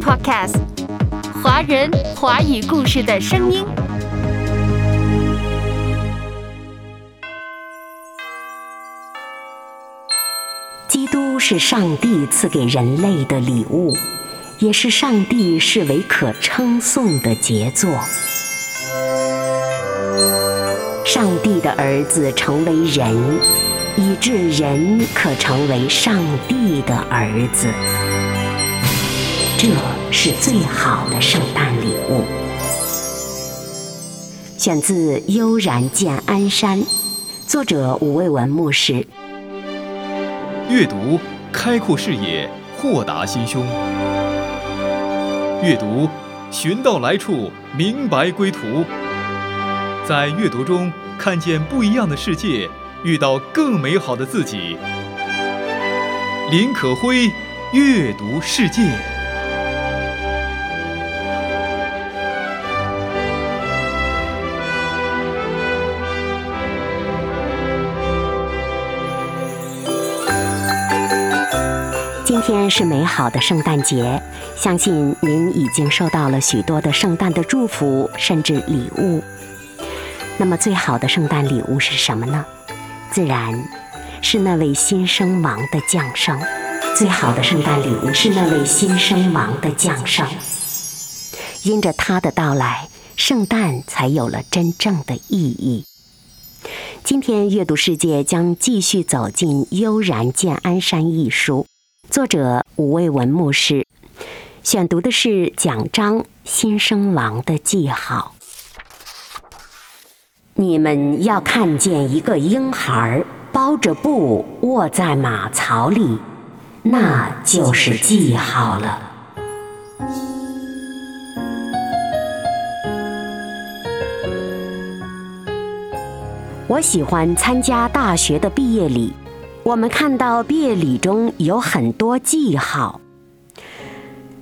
Podcast，华人华语故事的声音。基督是上帝赐给人类的礼物，也是上帝视为可称颂的杰作。上帝的儿子成为人，以致人可成为上帝的儿子。这是最好的圣诞礼物。选自《悠然见安山》，作者吴卫文牧师。阅读开阔视野，豁达心胸。阅读寻到来处，明白归途。在阅读中看见不一样的世界，遇到更美好的自己。林可辉，阅读世界。是美好的圣诞节，相信您已经收到了许多的圣诞的祝福，甚至礼物。那么，最好的圣诞礼物是什么呢？自然是那位新生王的降生。最好的圣诞礼物是那位新生王的降生。因着他的到来，圣诞才有了真正的意义。今天阅读世界将继续走进《悠然见安山》一书。作者吴卫文牧师选读的是奖章新生王的记号。你们要看见一个婴孩包着布卧在马槽里，那就是记号了。我喜欢参加大学的毕业礼。我们看到毕业礼中有很多记号，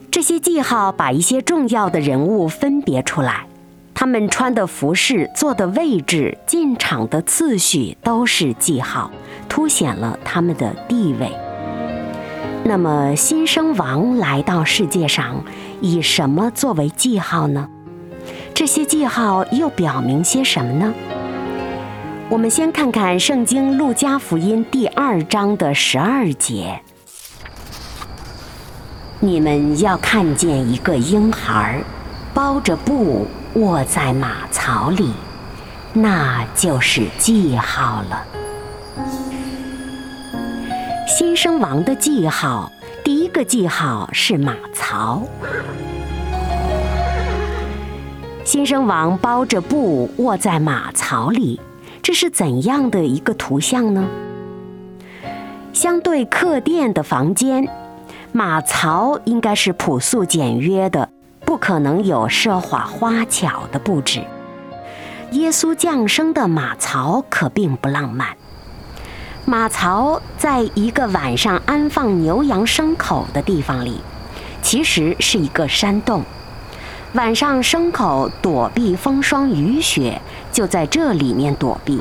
这些记号把一些重要的人物分别出来，他们穿的服饰、坐的位置、进场的次序都是记号，凸显了他们的地位。那么，新生王来到世界上，以什么作为记号呢？这些记号又表明些什么呢？我们先看看《圣经·路加福音》第二章的十二节：“你们要看见一个婴孩包着布卧在马槽里，那就是记号了。”新生王的记号，第一个记号是马槽。新生王包着布卧在马槽里。这是怎样的一个图像呢？相对客店的房间，马槽应该是朴素简约的，不可能有奢华花巧的布置。耶稣降生的马槽可并不浪漫。马槽在一个晚上安放牛羊牲口的地方里，其实是一个山洞。晚上牲口躲避风霜雨雪。就在这里面躲避。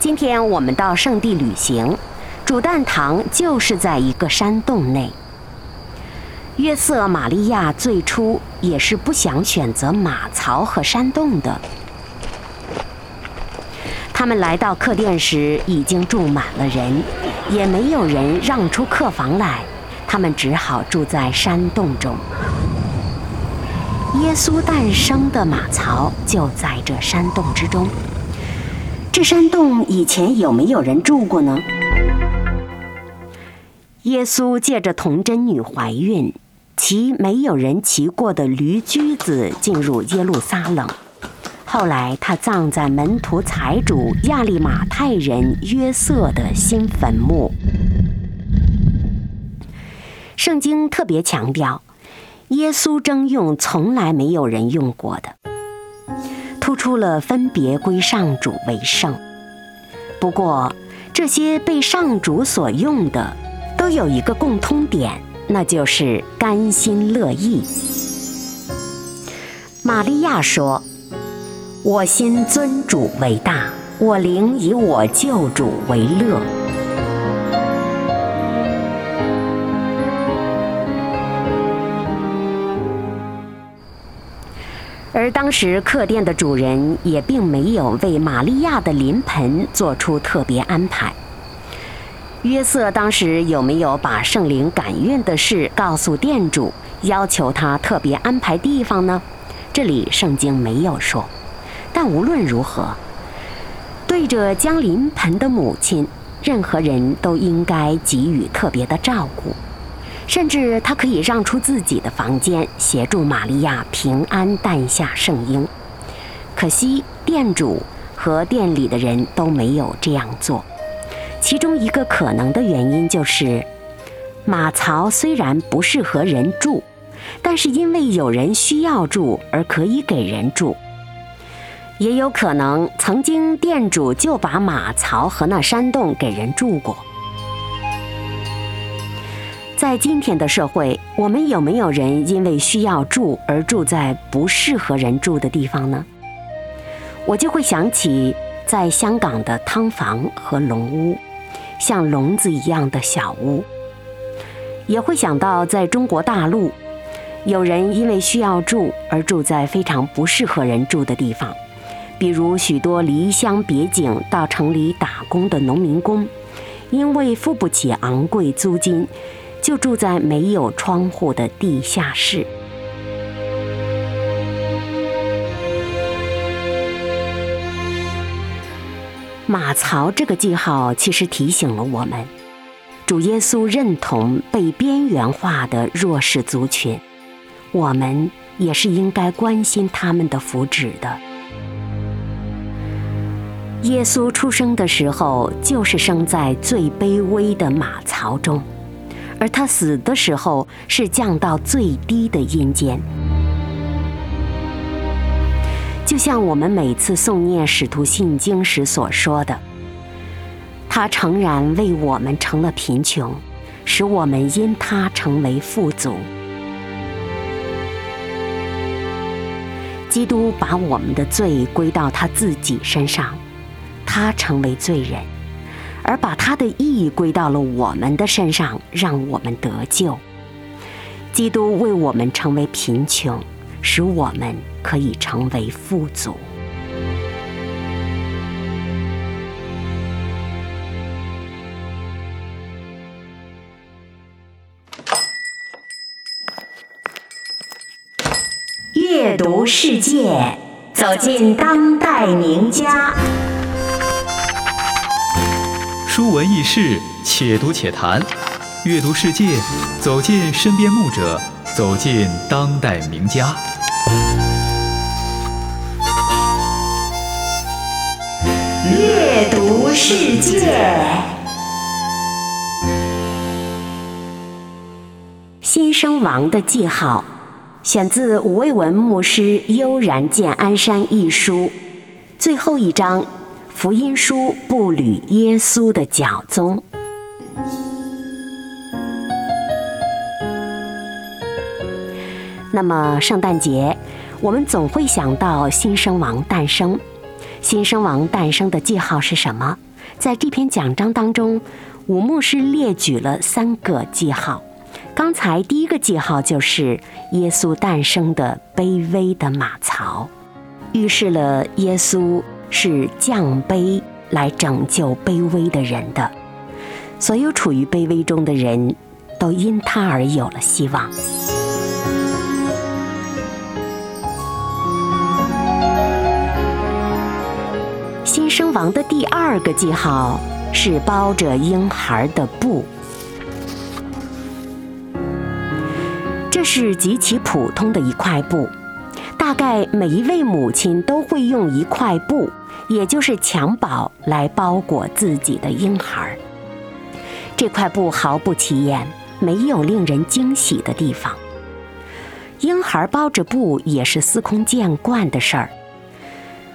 今天我们到圣地旅行，主诞堂就是在一个山洞内。约瑟、玛利亚最初也是不想选择马槽和山洞的。他们来到客店时，已经住满了人，也没有人让出客房来，他们只好住在山洞中。耶稣诞生的马槽就在这山洞之中。这山洞以前有没有人住过呢？耶稣借着童贞女怀孕，骑没有人骑过的驴驹子进入耶路撒冷。后来他葬在门徒财主亚利马太人约瑟的新坟墓。圣经特别强调。耶稣征用从来没有人用过的，突出了分别归上主为圣。不过，这些被上主所用的，都有一个共通点，那就是甘心乐意。玛利亚说：“我心尊主为大，我灵以我救主为乐。”而当时客店的主人也并没有为玛利亚的临盆做出特别安排。约瑟当时有没有把圣灵感孕的事告诉店主，要求他特别安排地方呢？这里圣经没有说。但无论如何，对着将临盆的母亲，任何人都应该给予特别的照顾，甚至他可以让出自己的房间，协助玛利亚平安诞下圣婴。可惜店主和店里的人都没有这样做。其中一个可能的原因就是，马槽虽然不适合人住，但是因为有人需要住而可以给人住。也有可能曾经店主就把马槽和那山洞给人住过。在今天的社会，我们有没有人因为需要住而住在不适合人住的地方呢？我就会想起在香港的汤房和笼屋。像笼子一样的小屋，也会想到在中国大陆，有人因为需要住而住在非常不适合人住的地方，比如许多离乡别井到城里打工的农民工，因为付不起昂贵租金，就住在没有窗户的地下室。马槽这个记号其实提醒了我们，主耶稣认同被边缘化的弱势族群，我们也是应该关心他们的福祉的。耶稣出生的时候就是生在最卑微的马槽中，而他死的时候是降到最低的阴间。就像我们每次诵念《使徒信经》时所说的，他诚然为我们成了贫穷，使我们因他成为富足。基督把我们的罪归到他自己身上，他成为罪人，而把他的义归到了我们的身上，让我们得救。基督为我们成为贫穷。使我们可以成为富足。阅读世界，走进当代名家。书文易事，且读且谈。阅读世界，走进身边牧者，走进当代名家。阅读世界，新生王的记号，选自五味文牧师《悠然见鞍山》一书，最后一章福音书步履耶稣的脚踪。那么圣诞节，我们总会想到新生王诞生。新生王诞生的记号是什么？在这篇讲章当中，五牧师列举了三个记号。刚才第一个记号就是耶稣诞生的卑微的马槽，预示了耶稣是降卑来拯救卑微的人的。所有处于卑微中的人都因他而有了希望。新生王的第二个记号是包着婴孩的布，这是极其普通的一块布，大概每一位母亲都会用一块布，也就是襁褓来包裹自己的婴孩。这块布毫不起眼，没有令人惊喜的地方。婴孩包着布也是司空见惯的事儿。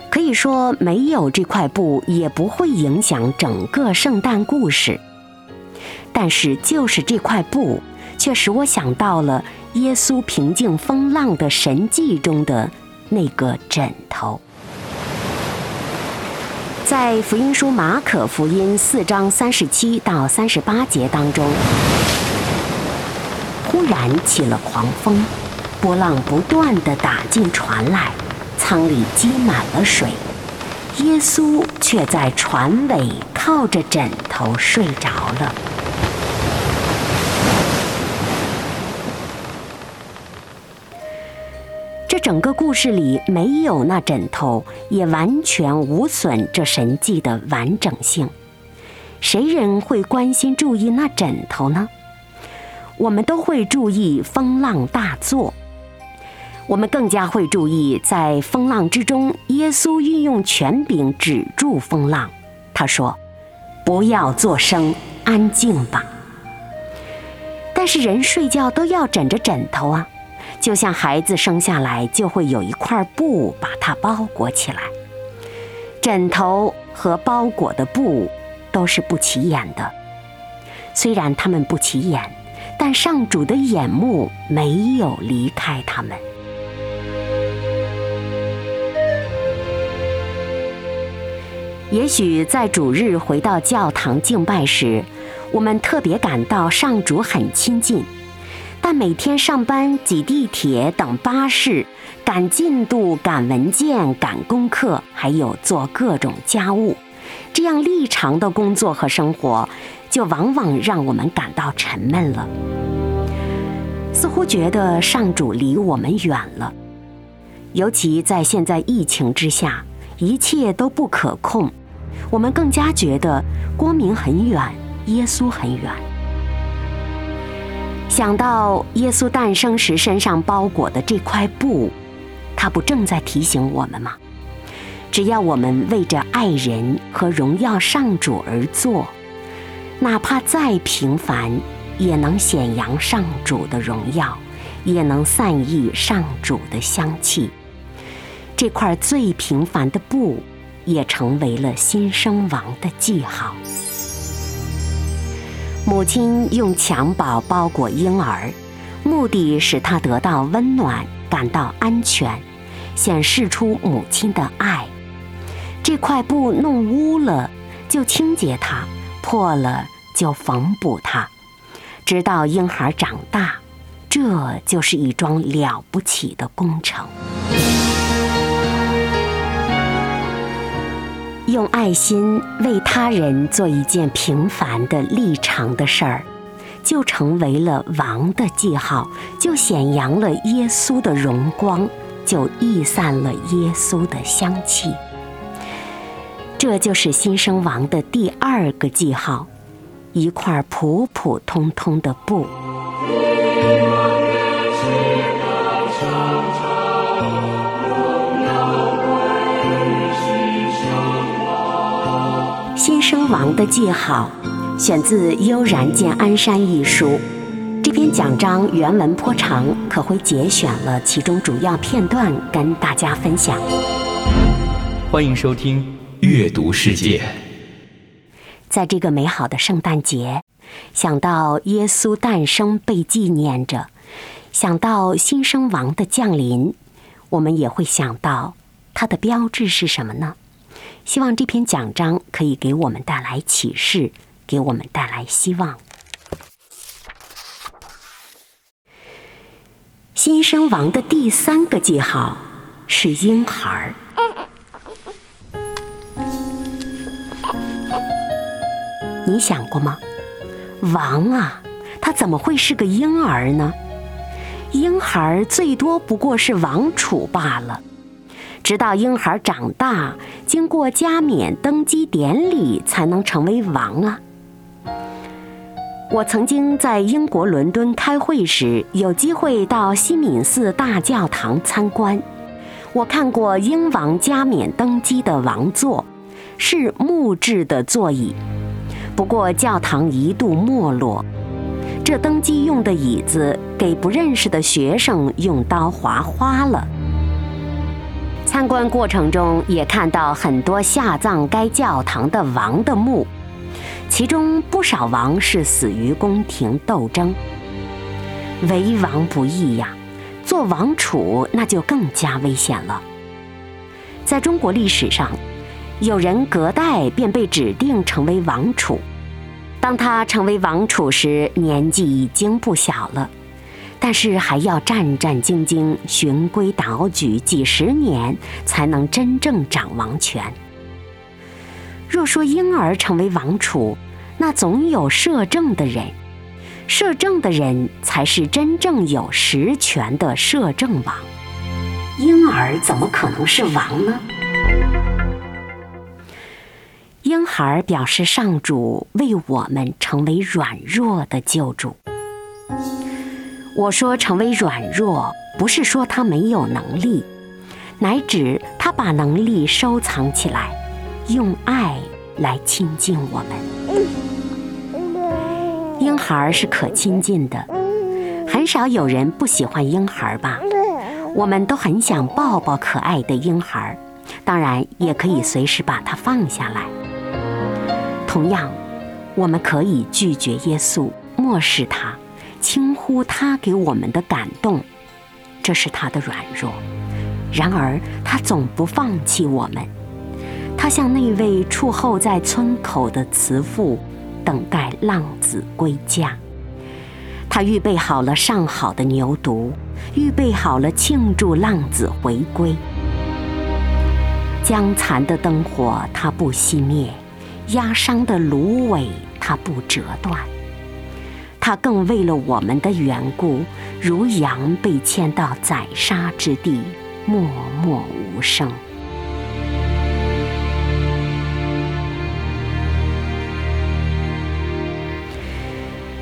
可以说，没有这块布也不会影响整个圣诞故事。但是，就是这块布，却使我想到了耶稣平静风浪的神迹中的那个枕头。在福音书马可福音四章三十七到三十八节当中，忽然起了狂风，波浪不断地打进船来。舱里积满了水，耶稣却在船尾靠着枕头睡着了。整个故事里没有那枕头，也完全无损这神迹的完整性。谁人会关心注意那枕头呢？我们都会注意风浪大作，我们更加会注意在风浪之中，耶稣运用权柄止住风浪。他说：“不要作声，安静吧。”但是人睡觉都要枕着枕头啊。就像孩子生下来就会有一块布把它包裹起来，枕头和包裹的布都是不起眼的。虽然它们不起眼，但上主的眼目没有离开他们。也许在主日回到教堂敬拜时，我们特别感到上主很亲近。但每天上班、挤地铁、等巴士、赶进度、赶文件、赶功课，还有做各种家务，这样历长的工作和生活，就往往让我们感到沉闷了，似乎觉得上主离我们远了。尤其在现在疫情之下，一切都不可控，我们更加觉得光明很远，耶稣很远。想到耶稣诞生时身上包裹的这块布，他不正在提醒我们吗？只要我们为着爱人和荣耀上主而做，哪怕再平凡，也能显扬上主的荣耀，也能散溢上主的香气。这块最平凡的布，也成为了新生王的记号。母亲用襁褓包裹婴儿，目的使他得到温暖，感到安全，显示出母亲的爱。这块布弄污了，就清洁它；破了，就缝补它，直到婴孩长大。这就是一桩了不起的工程。用爱心为他人做一件平凡的立长的事儿，就成为了王的记号，就显扬了耶稣的荣光，就溢散了耶稣的香气。这就是新生王的第二个记号，一块普普通通的布。王的记号，选自《悠然见鞍山》一书。这篇讲章原文颇长，可会节选了其中主要片段跟大家分享。欢迎收听《阅读世界》。在这个美好的圣诞节，想到耶稣诞生被纪念着，想到新生王的降临，我们也会想到它的标志是什么呢？希望这篇讲章可以给我们带来启示，给我们带来希望。新生王的第三个记号是婴孩儿。你想过吗？王啊，他怎么会是个婴儿呢？婴孩儿最多不过是王储罢了。直到婴孩长大，经过加冕登基典礼，才能成为王啊！我曾经在英国伦敦开会时，有机会到西敏寺大教堂参观。我看过英王加冕登基的王座，是木质的座椅。不过教堂一度没落，这登基用的椅子给不认识的学生用刀划花了。参观过程中也看到很多下葬该教堂的王的墓，其中不少王是死于宫廷斗争。为王不易呀，做王储那就更加危险了。在中国历史上，有人隔代便被指定成为王储，当他成为王储时，年纪已经不小了。但是还要战战兢兢、循规蹈矩几十年，才能真正掌王权。若说婴儿成为王储，那总有摄政的人，摄政的人才是真正有实权的摄政王。婴儿怎么可能是王呢？婴孩表示上主为我们成为软弱的救主。我说成为软弱，不是说他没有能力，乃指他把能力收藏起来，用爱来亲近我们。婴孩是可亲近的，很少有人不喜欢婴孩吧？我们都很想抱抱可爱的婴孩，当然也可以随时把它放下来。同样，我们可以拒绝耶稣，漠视他。轻忽他给我们的感动，这是他的软弱。然而他总不放弃我们。他像那位处候在村口的慈父，等待浪子归家。他预备好了上好的牛犊，预备好了庆祝浪子回归。江残的灯火他不熄灭，压伤的芦苇他不折断。他更为了我们的缘故，如羊被牵到宰杀之地，默默无声。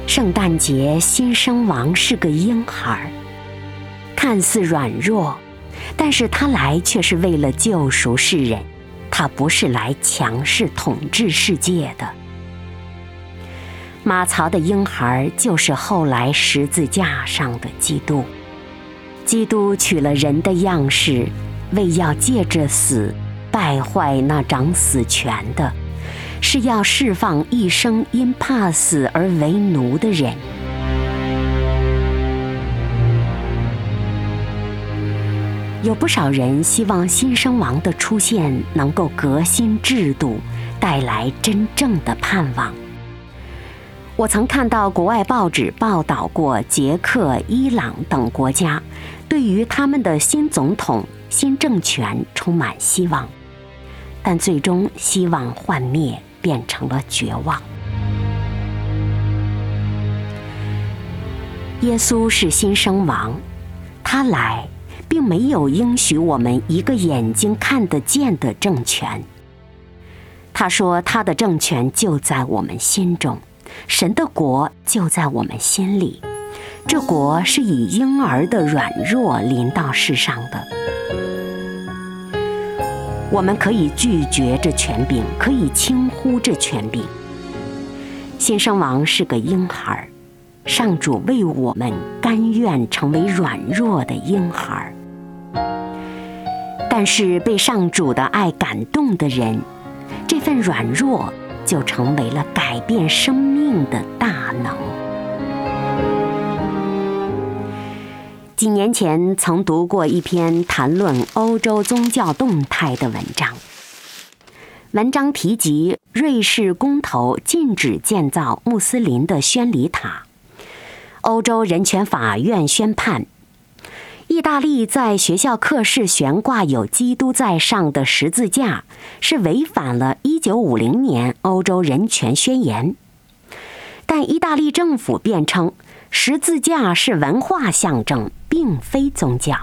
圣诞节新生王是个婴孩，看似软弱，但是他来却是为了救赎世人，他不是来强势统治世界的。马槽的婴孩就是后来十字架上的基督。基督取了人的样式，为要借着死败坏那掌死权的，是要释放一生因怕死而为奴的人。有不少人希望新生王的出现能够革新制度，带来真正的盼望。我曾看到国外报纸报道过捷克、伊朗等国家对于他们的新总统、新政权充满希望，但最终希望幻灭，变成了绝望。耶稣是新生王，他来并没有应许我们一个眼睛看得见的政权。他说他的政权就在我们心中。神的国就在我们心里，这国是以婴儿的软弱临到世上的。我们可以拒绝这权柄，可以轻忽这权柄。新生王是个婴孩，上主为我们甘愿成为软弱的婴孩。但是被上主的爱感动的人，这份软弱。就成为了改变生命的大能。几年前曾读过一篇谈论欧洲宗教动态的文章，文章提及瑞士公投禁止建造穆斯林的宣礼塔，欧洲人权法院宣判。意大利在学校课室悬挂有基督在上的十字架，是违反了1950年欧洲人权宣言。但意大利政府辩称，十字架是文化象征，并非宗教。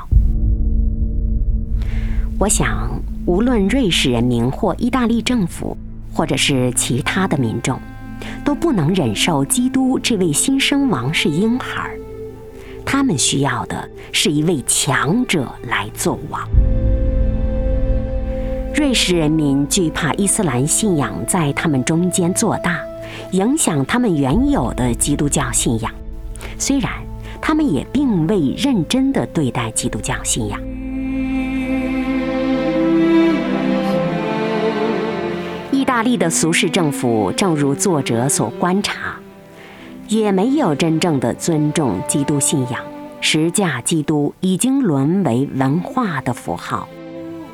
我想，无论瑞士人民或意大利政府，或者是其他的民众，都不能忍受基督这位新生王是婴孩。他们需要的是一位强者来做王。瑞士人民惧怕伊斯兰信仰在他们中间做大，影响他们原有的基督教信仰。虽然他们也并未认真地对待基督教信仰。意大利的俗世政府，正如作者所观察。也没有真正的尊重基督信仰，十架基督已经沦为文化的符号，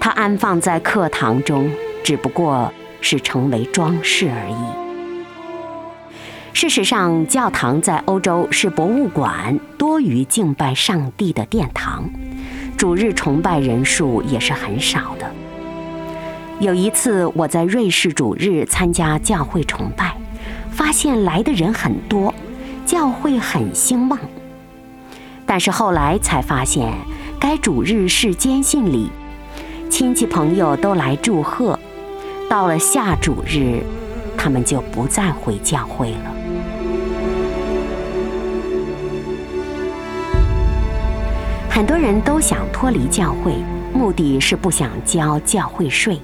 它安放在课堂中，只不过是成为装饰而已。事实上，教堂在欧洲是博物馆多于敬拜上帝的殿堂，主日崇拜人数也是很少的。有一次，我在瑞士主日参加教会崇拜，发现来的人很多，教会很兴旺。但是后来才发现，该主日是坚信礼，亲戚朋友都来祝贺。到了下主日，他们就不再回教会了。很多人都想脱离教会，目的是不想交教会税。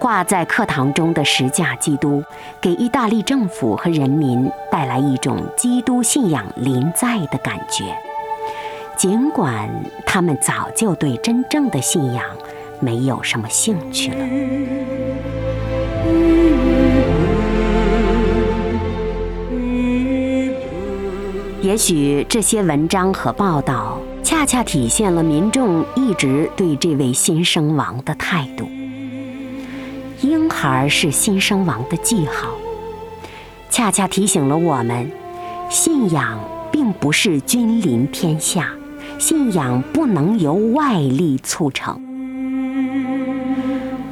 挂在课堂中的十架基督，给意大利政府和人民带来一种基督信仰临在的感觉，尽管他们早就对真正的信仰没有什么兴趣了。也许这些文章和报道，恰恰体现了民众一直对这位新生王的态度。婴孩是新生王的记号，恰恰提醒了我们：信仰并不是君临天下，信仰不能由外力促成。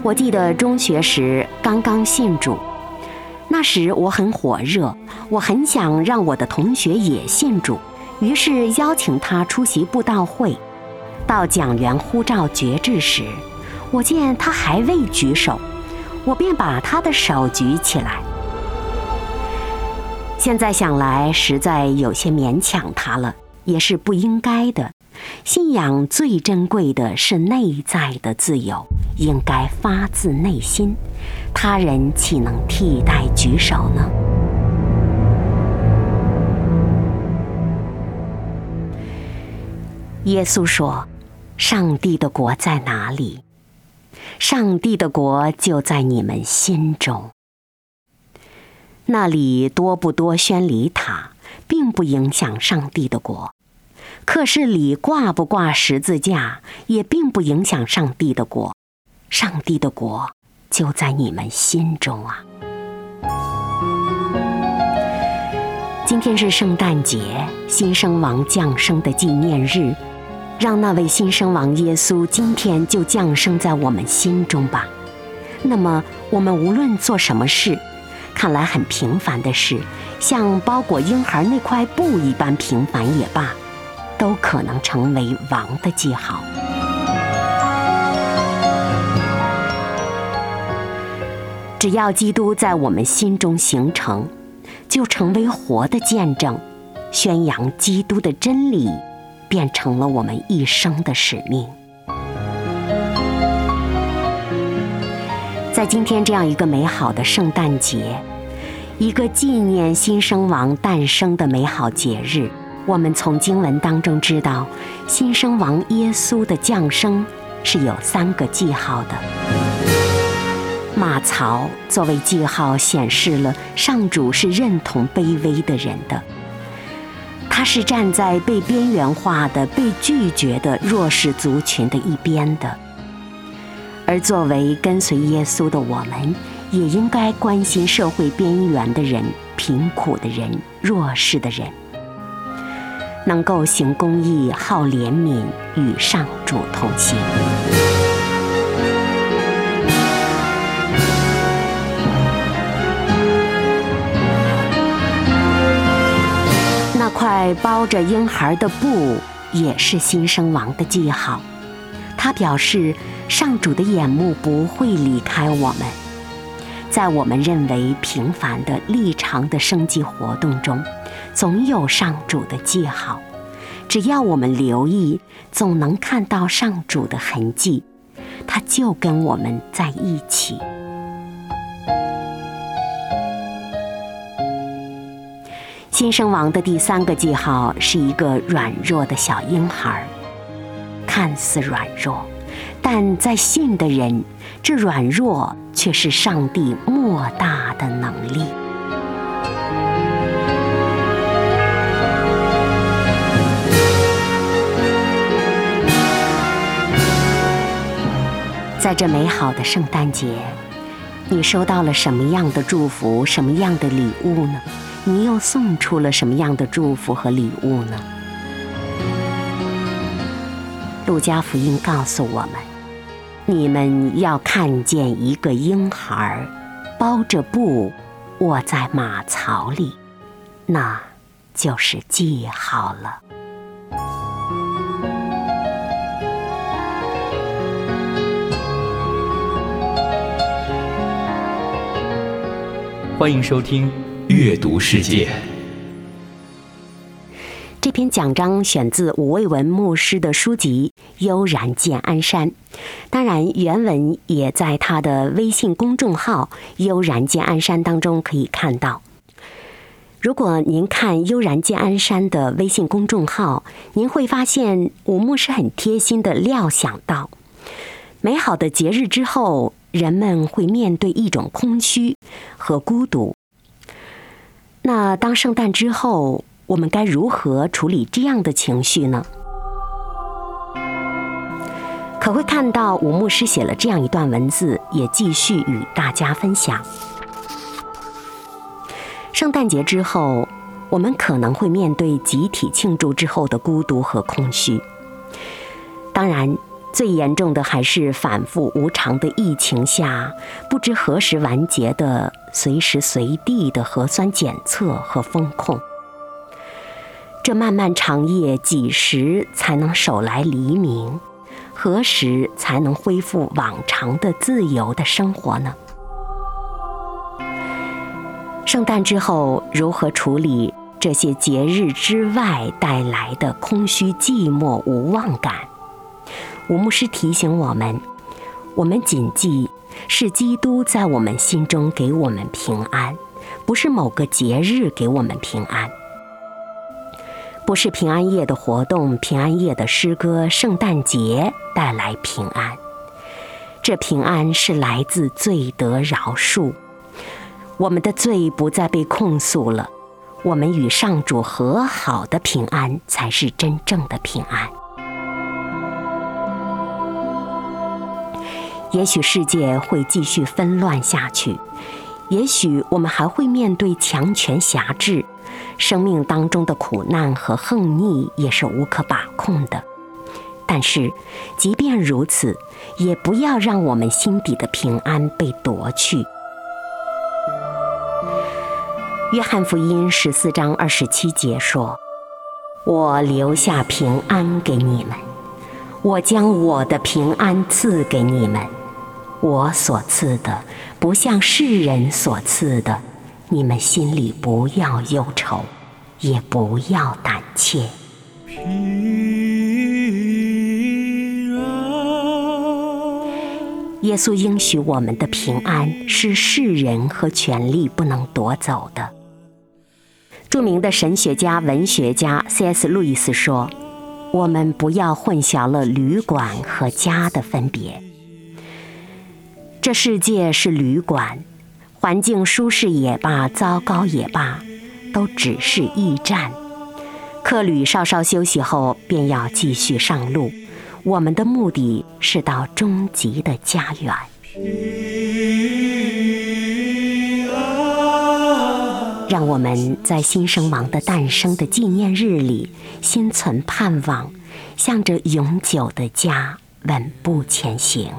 我记得中学时刚刚信主，那时我很火热，我很想让我的同学也信主，于是邀请他出席布道会。到讲员呼召决志时，我见他还未举手。我便把他的手举起来。现在想来，实在有些勉强他了，也是不应该的。信仰最珍贵的是内在的自由，应该发自内心。他人岂能替代举手呢？耶稣说：“上帝的国在哪里？”上帝的国就在你们心中。那里多不多宣礼塔，并不影响上帝的国；可是里挂不挂十字架，也并不影响上帝的国。上帝的国就在你们心中啊！今天是圣诞节，新生王降生的纪念日。让那位新生王耶稣今天就降生在我们心中吧。那么，我们无论做什么事，看来很平凡的事，像包裹婴孩那块布一般平凡也罢，都可能成为王的记号。只要基督在我们心中形成，就成为活的见证，宣扬基督的真理。变成了我们一生的使命。在今天这样一个美好的圣诞节，一个纪念新生王诞生的美好节日，我们从经文当中知道，新生王耶稣的降生是有三个记号的。马槽作为记号，显示了上主是认同卑微的人的。他是站在被边缘化的、被拒绝的弱势族群的一边的，而作为跟随耶稣的我们，也应该关心社会边缘的人、贫苦的人、弱势的人，能够行公义、好怜悯，与上主同行。在包着婴孩的布也是新生王的记号，他表示上主的眼目不会离开我们，在我们认为平凡的立常的生计活动中，总有上主的记号，只要我们留意，总能看到上主的痕迹，他就跟我们在一起。新生王的第三个记号是一个软弱的小婴孩，看似软弱，但在信的人，这软弱却是上帝莫大的能力。在这美好的圣诞节，你收到了什么样的祝福，什么样的礼物呢？你又送出了什么样的祝福和礼物呢？路加福音告诉我们：你们要看见一个婴孩包着布卧在马槽里，那就是记号了。欢迎收听《阅读世界》。这篇讲章选自吴卫文牧师的书籍《悠然见安山》，当然原文也在他的微信公众号“悠然见安山”当中可以看到。如果您看“悠然见安山”的微信公众号，您会发现吴牧师很贴心的料想到，美好的节日之后。人们会面对一种空虚和孤独。那当圣诞之后，我们该如何处理这样的情绪呢？可会看到五牧师写了这样一段文字，也继续与大家分享。圣诞节之后，我们可能会面对集体庆祝之后的孤独和空虚。当然。最严重的还是反复无常的疫情下，不知何时完结的随时随地的核酸检测和风控。这漫漫长夜，几时才能守来黎明？何时才能恢复往常的自由的生活呢？圣诞之后，如何处理这些节日之外带来的空虚、寂寞、无望感？吴牧师提醒我们：我们谨记，是基督在我们心中给我们平安，不是某个节日给我们平安，不是平安夜的活动、平安夜的诗歌、圣诞节带来平安。这平安是来自罪得饶恕，我们的罪不再被控诉了，我们与上主和好的平安才是真正的平安。也许世界会继续纷乱下去，也许我们还会面对强权辖制，生命当中的苦难和横逆也是无可把控的。但是，即便如此，也不要让我们心底的平安被夺去。约翰福音十四章二十七节说：“我留下平安给你们，我将我的平安赐给你们。”我所赐的，不像世人所赐的，你们心里不要忧愁，也不要胆怯。平安。耶稣应许我们的平安是世人和权力不能夺走的。著名的神学家、文学家 C.S. 路易斯说：“我们不要混淆了旅馆和家的分别。”这世界是旅馆，环境舒适也罢，糟糕也罢，都只是驿站。客旅稍稍休息后，便要继续上路。我们的目的是到终极的家园。让我们在新生王的诞生的纪念日里，心存盼望，向着永久的家稳步前行。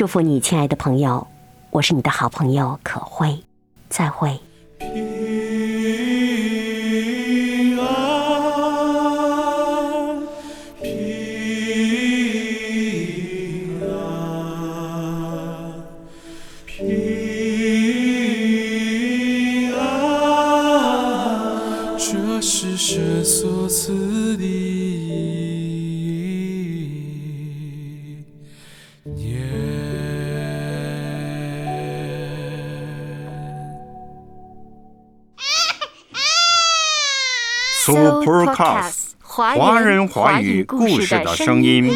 祝福你，亲爱的朋友，我是你的好朋友可慧，再会。平安，平安，平安，这是神所赐 Supercast，华人华语故事的声音。